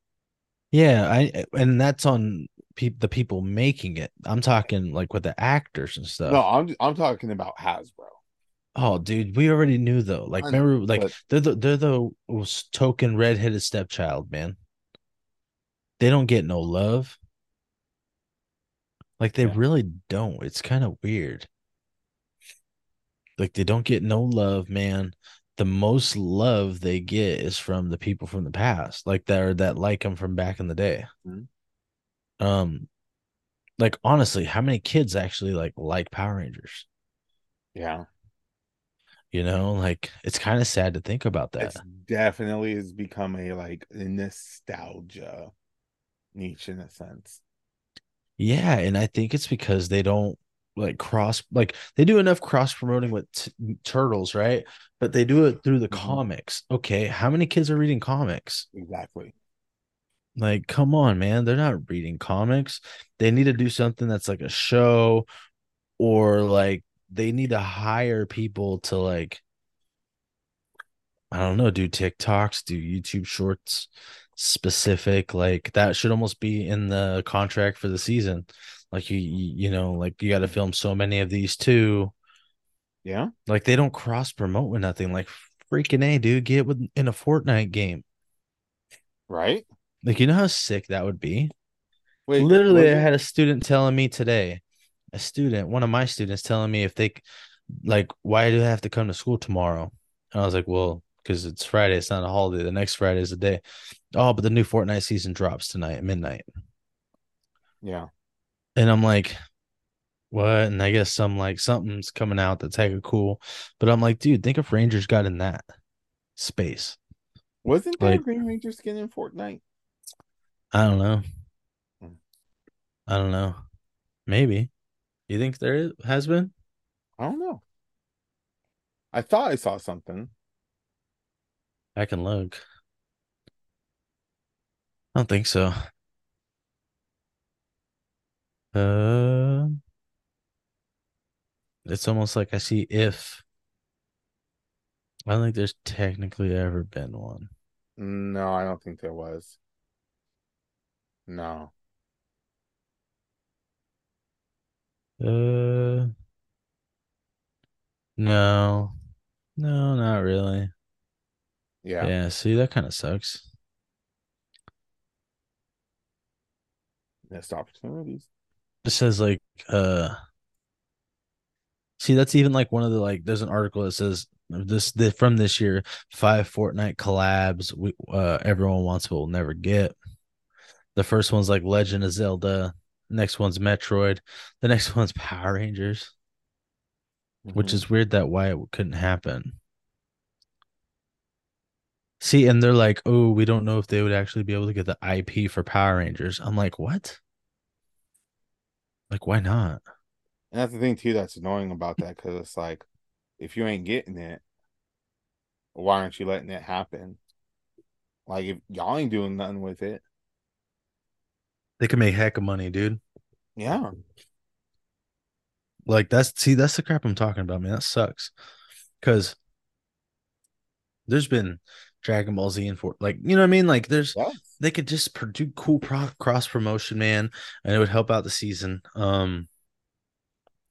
Yeah, I and that's on peop the people making it. I'm talking like with the actors and stuff. No, I'm I'm talking about Hasbro. Oh, dude, we already knew though. Like, know, remember, like but they're the they're the token redheaded stepchild, man. They don't get no love. Like they yeah, really don't. It's kind of weird. Like they don't get no love, man. The most love they get is from the people from the past, like that or that like them from back in the day. Mhm. Um, like honestly, how many kids actually like like Power Rangers? yeah. You know, like it's kind of sad to think about that. It's definitely has become a like a nostalgia niche in a sense. Yeah, and I think it's because they don't like cross like they do enough cross promoting with t- turtles, right? But they do it through the Mhm. comics. Okay, how many kids are reading comics? Exactly. Like, come on, man. They're not reading comics. They need to do something that's like a show or like they need to hire people to like, I don't know, do TikToks, do YouTube shorts specific. Like that should almost be in the contract for the season. Like you, you, know, like you got to film so many of these too. Yeah. Like they don't cross promote with nothing. Like freaking A, dude, get with in a Fortnite game. Right. Like, you know how sick that would be? Wait. Literally, I had a student telling me today, a student, one of my students telling me if they like, why do I have to come to school tomorrow? And I was like, well, because it's Friday, it's not a holiday. The next Friday is the day. Oh, but the new Fortnite season drops tonight at midnight. Yeah. And I'm like, what? And I guess some like something's coming out that's hecka cool. But I'm like, dude, think if Rangers got in that space. Wasn't there Like- a Green Ranger skin in Fortnite? I don't know. Hmm. I don't know. Maybe. You think there is, has been? I don't know. I thought I saw something. I can look. I don't think so. Uh, it's almost like I see if. I don't think there's technically ever been one. No, I don't think there was. No. Uh, no, no, not really. Yeah. Yeah, see, that kind of sucks. Missed opportunities. It says like, uh, see, that's even like one of the like. There's an article that says this, the from this year five Fortnite collabs we uh everyone wants but will never get. The first one's like Legend of Zelda. Next one's Metroid. The next one's Power Rangers, which Mhm. is weird that why it couldn't happen. See, and they're like, oh, we don't know if they would actually be able to get the IP for Power Rangers. I'm like, what? Like, why not? And that's the thing too that's annoying about that because it's like, if you ain't getting it, why aren't you letting it happen? Like if y'all ain't doing nothing with it, They can make heck of money, dude. yeah, Like that's see, that's the crap I'm talking about, man. That sucks. Cause there's been Dragon Ball Z and for like you know what I mean? Like there's yes, they could just do cool pro- cross promotion, man, and it would help out the season. Um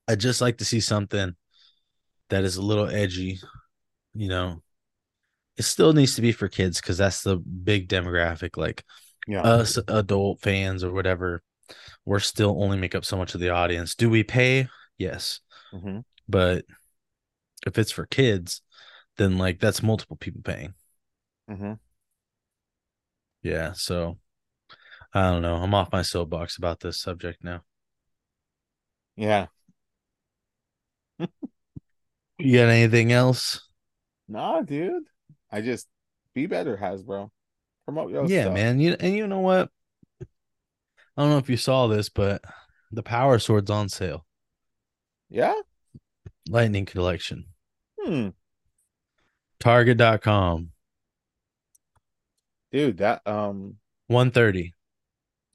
I'd just like to see something that is a little edgy, you know. It still needs to be for kids because that's the big demographic. Like yeah, us adult fans or whatever, we're still only make up so much of the audience. Do we pay? Yes. Mhm. But if it's for kids, then like that's multiple people paying. Mhm. Yeah. So I don't know. I'm off my soapbox about this subject now. yeah. You got anything else? Nah, dude, I just be better, Hasbro. Promote your yeah, stuff. man. You and you know what? I don't know if you saw this, but the Power Sword's on sale. Yeah. Lightning Collection. Hmm. Target.com. Dude, that um. 130.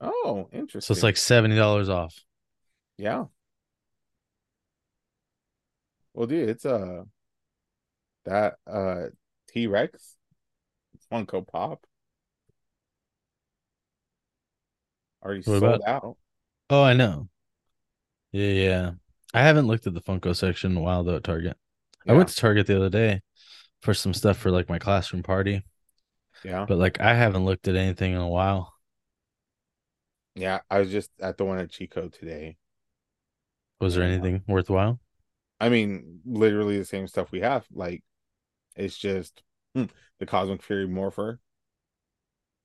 Oh, interesting. So it's like $70 off. yeah. Well, dude, it's uh that uh T Rex Funko Pop already What sold about- out. Oh, I know. Yeah, yeah. I haven't looked at the Funko section in a while though at Target. I went to Target the other day for some stuff for like my classroom party, yeah, but like I haven't looked at anything in a while. yeah. I was just at the one at Chico today. Was there Yeah. anything worthwhile? I mean, literally the same stuff we have. Like, it's just hmm, the Cosmic Fury Morpher,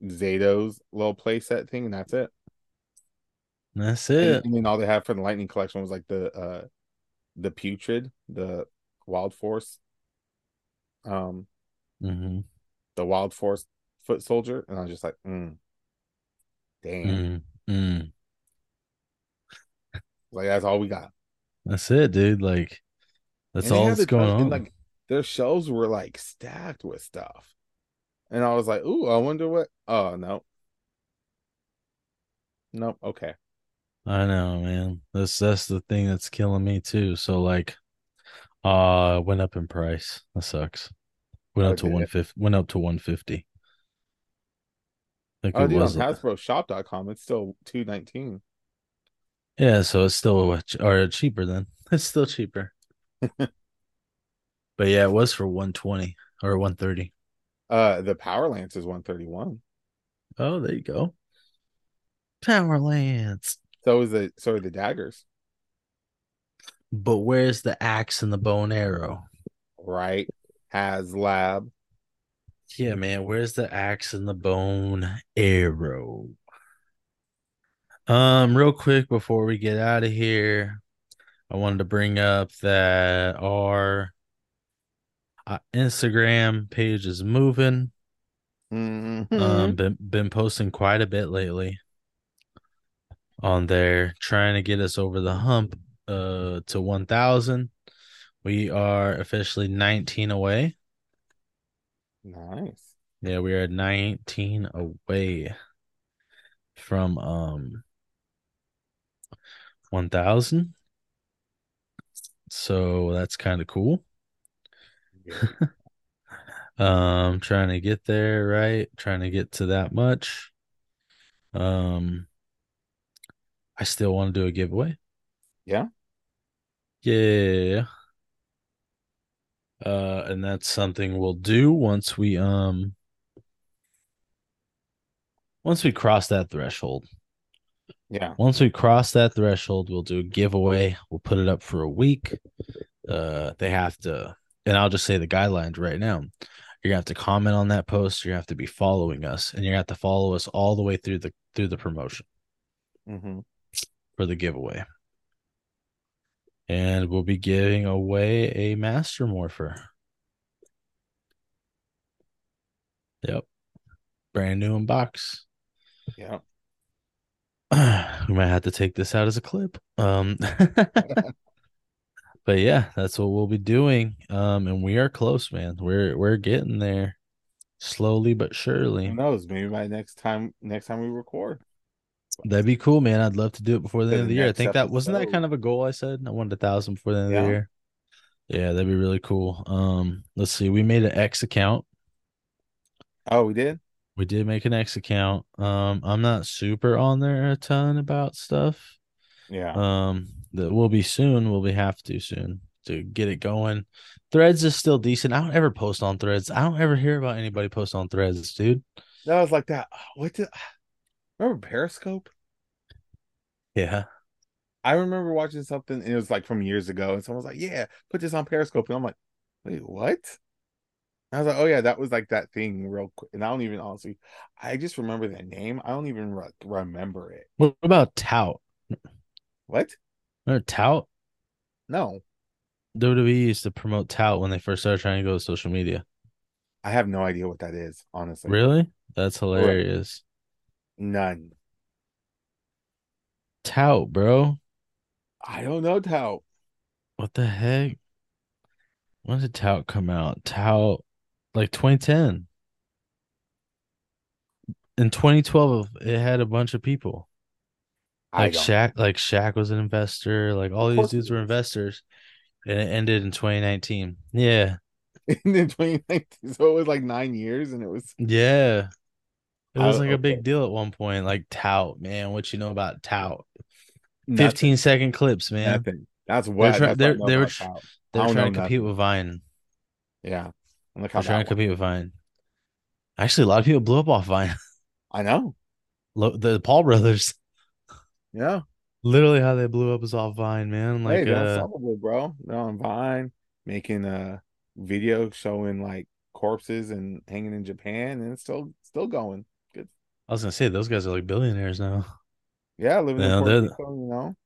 Zayto's little playset thing, and that's it. That's it. and then all they had for the Lightning collection was like the uh the Putrid, the Wild Force, um, hmm the Wild Force Foot Soldier, and I was just like, mm, damn, Mm, mm. like that's all we got. That's it, dude. Like that's And all that's going on. like their shelves were like stacked with stuff, and I was like, ooh, I wonder what. Oh no, nope, okay. I know, man. That's that's the thing that's killing me too. So like, uh, went up in price. That sucks. Went Oh, up to one fifty. Went up to one fifty. Like Oh, it dude, on was. HasbroShop.com, it's still two nineteen. Yeah, so it's still or cheaper then. It's still cheaper. But yeah, it was for one twenty or one thirty. Uh, the Power Lance is one thirty one. Oh, there you go. Power Lance. So is the so are the daggers, But where's the axe and the bow and arrow? right? HasLab. Yeah, man. Where's the axe and the bone arrow? Um, real quick before we get out of here, I wanted to bring up that our uh, Instagram page is moving. Mhm. Um, been been posting quite a bit lately on there, trying to get us over the hump uh to 1,000. We are officially 19 away. nice. Yeah, we are 19 away from um 1000. So that's kind of cool. Um trying to get there, right? Trying to get to that much. Um I still want to do a giveaway. Yeah. Yeah. Uh and that's something we'll do once we um once we cross that threshold. Yeah. Once we cross that threshold, we'll do a giveaway. We'll put it up for a week. Uh, they have to, and I'll just say the guidelines right now. You're gonna have to comment on that post. You have to be following us, and you have to follow us all the way through the through the promotion hmm for the giveaway. And we'll be giving away a Master Morpher. Yep, brand new in box. Yeah. we might have to take this out as a clip. Um, but yeah, that's what we'll be doing. Um, and we are close, man. We're we're getting there, slowly but surely. Who knows? Maybe by next time, next time we record. That'd be cool, man. I'd love to do it before the end of the the year. I think that wasn't that kind of a goal I said. I wanted a thousand before the end of the year. Yeah, that'd be really cool. Um, let's see. We made an X account. Oh, we did. We did make an X account. Um, I'm not super on there a ton about stuff. Yeah. Um, that will be soon. We'll be have to soon to get it going. Threads is still decent. I don't ever post on threads. I don't ever hear about anybody post on threads, dude. that was like that. What did? Remember Periscope? Yeah. I remember watching something. And it was like from years ago, and someone was like, "Yeah, put this on Periscope," and I'm like, "Wait, what?" I was like, "Oh yeah, that was like that thing, real quick." And I don't even honestly, I just remember the name. I don't even re- remember it. What about Tout? What? Remember Tout? No, WWE used to promote Tout when they first started trying to go to social media. I have no idea what that is. Honestly, Really? That's hilarious. None. Tout, bro. I don't know how. What the heck? When did Tout come out? Tout, like 2010. In 2012, it had a bunch of people. Like. Shaq, like Shaq was an investor. Like all these dudes were investors, and it ended in 2019. Yeah, in 2019, so it was like nine years, and it was yeah. It I- was like a big deal at one point. Like tout, man. What you know about tout? nothing. 15 second clips, man. Nothing. That's They're what they're- I know they were about tr- South. I They're trying to compete nothing. with Vine. Yeah. And look how They're trying to compete with Vine. Actually, a lot of people blew up off Vine. I know. Lo- the Paul brothers, Yeah. literally how they blew up is off Vine, man. Like, they're uh, bro. They're on Vine making a video showing like corpses and hanging in Japan and it's still still going. I was gonna say those guys are like billionaires now. Yeah, living Yeah, in Puerto Rico, you know.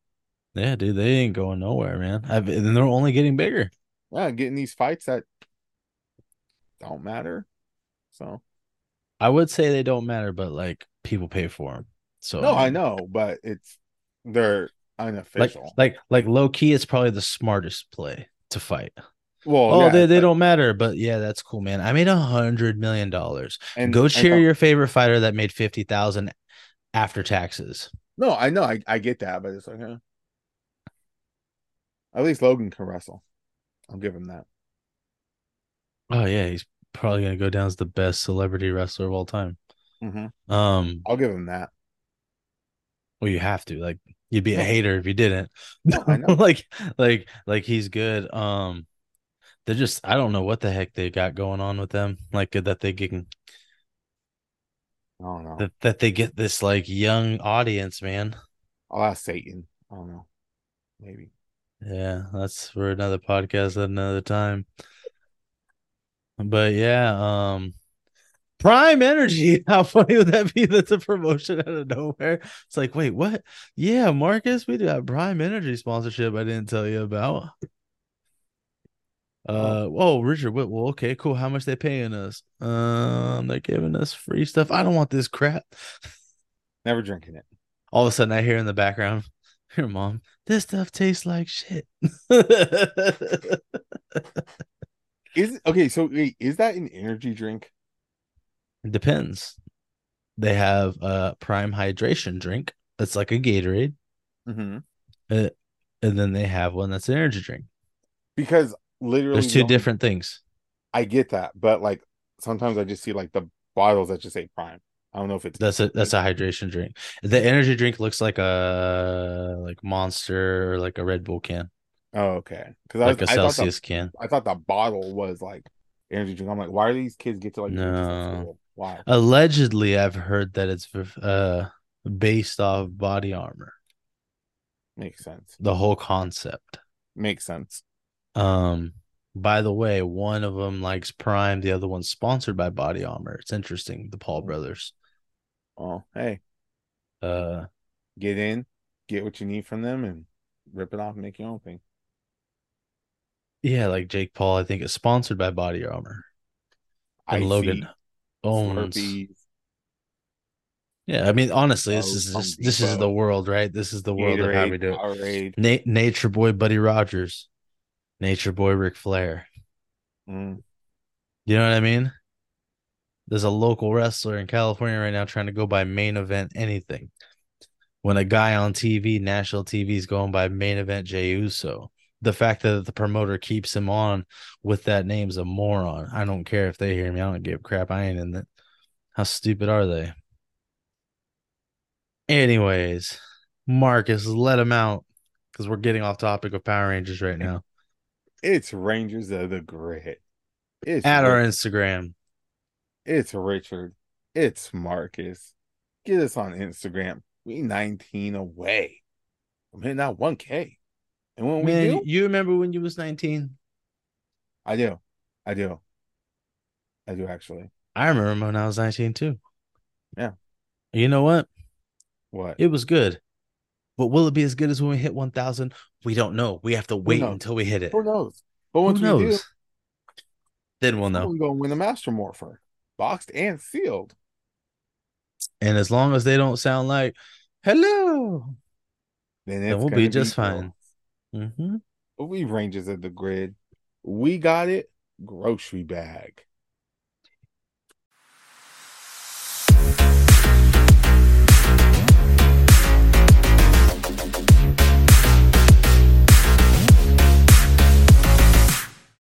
Yeah, dude, they ain't going nowhere, man. I've, and they're only getting bigger. Yeah, getting these fights that don't matter. So I would say they don't matter, but like people pay for them. So no, I know, but it's they're Like, unofficial. like, like low key, it's probably the smartest play to fight. Well, Oh, yeah, they, they but- don't matter, but yeah, that's cool, man. I made a hundred million dollars. and Go cheer so- your favorite fighter that made fifty thousand after taxes. No, I know, I, I get that, but it's like, huh? At least Logan can wrestle. I'll give him that. Oh yeah, he's probably gonna go down as the best celebrity wrestler of all time. hmm Um, I'll give him that. well, you have to like you'd be a hater if you didn't. No, like, like, like he's good. Um, they're just I don't know what the heck they got going on with them. Like that they can I don't know. that that they get this like young audience, man. I'll ask Satan. I don't know. Maybe. Yeah, that's for another podcast at another time. But yeah, um Prime Energy, how funny would that be? That's a promotion out of nowhere. It's like, wait, what? Yeah, Marcus, we do have Prime Energy sponsorship I didn't tell you about. Uh oh, Richard Whitwell. Okay, cool. How much they paying us? Um, they're giving us free stuff. I don't want this crap. Never drinking it. All of a sudden I hear in the background, here, mom, this stuff tastes like shit. Is okay, so wait, is that an energy drink? It Depends. They have a prime hydration drink that's like a Gatorade, Mm-hmm. uh, and then they have one that's an energy drink. Because literally There's two different things. I get that, but like sometimes I just see like the bottles that just say prime. I don't know if it's That's a that's a hydration drink. The energy drink looks like a like Monster or like a Red Bull can, oh okay. Because I, like was- a I thought the Celsius can. I thought the bottle was like energy drink. I'm like, why are these kids get to like No. Why? Allegedly, I've heard that it's uh based off body armor. Makes sense. The whole concept. Makes sense. Um, by the way, one of them likes Prime, the other one's sponsored by Body Armor. It's interesting, the Paul brothers. Oh, hey, Uh, get in, get what you need from them, and rip it off and make your own thing. yeah, like Jake Paul, I think is sponsored by Body Armor. And Icy, Logan owns. Slurpees, Yeah, I mean, honestly, this Oh, is this, this is the world, right? This is the world of how we Gatorade, do it. Na- Nature Boy Buddy Rogers, Nature Boy Ric Flair. Mm, You know what I mean? There's a local wrestler in California right now trying to go by main event anything. When a guy on TV, national TV, is going by main event Jey Uso, the fact that the promoter keeps him on with that name's a moron. I don't care if they hear me. I don't give a crap. I ain't in it. How stupid are they? Anyways, Marcus, let him out because we're getting off topic of Power Rangers right now. It's Rangers of the Grid. It's At our Instagram, it's Richard. It's Marcus. Get us on Instagram. We 19 away. I'm hitting out 1K. And when we do, you remember when you was 19? I do. I do. I do actually. I remember when I was 19 too. Yeah. You know what? What? It was good. But will it be as good as when we hit 1,000? We don't know. We have to wait until we hit it. Who knows? But Who once we do. Then we'll know. we're going to win the Master Morpher. Boxed and sealed. And as long as they don't sound like, hello, Then, then we'll gonna be just fine. close. hmm But we Rangers of the Grid. We got it. Grocery bag.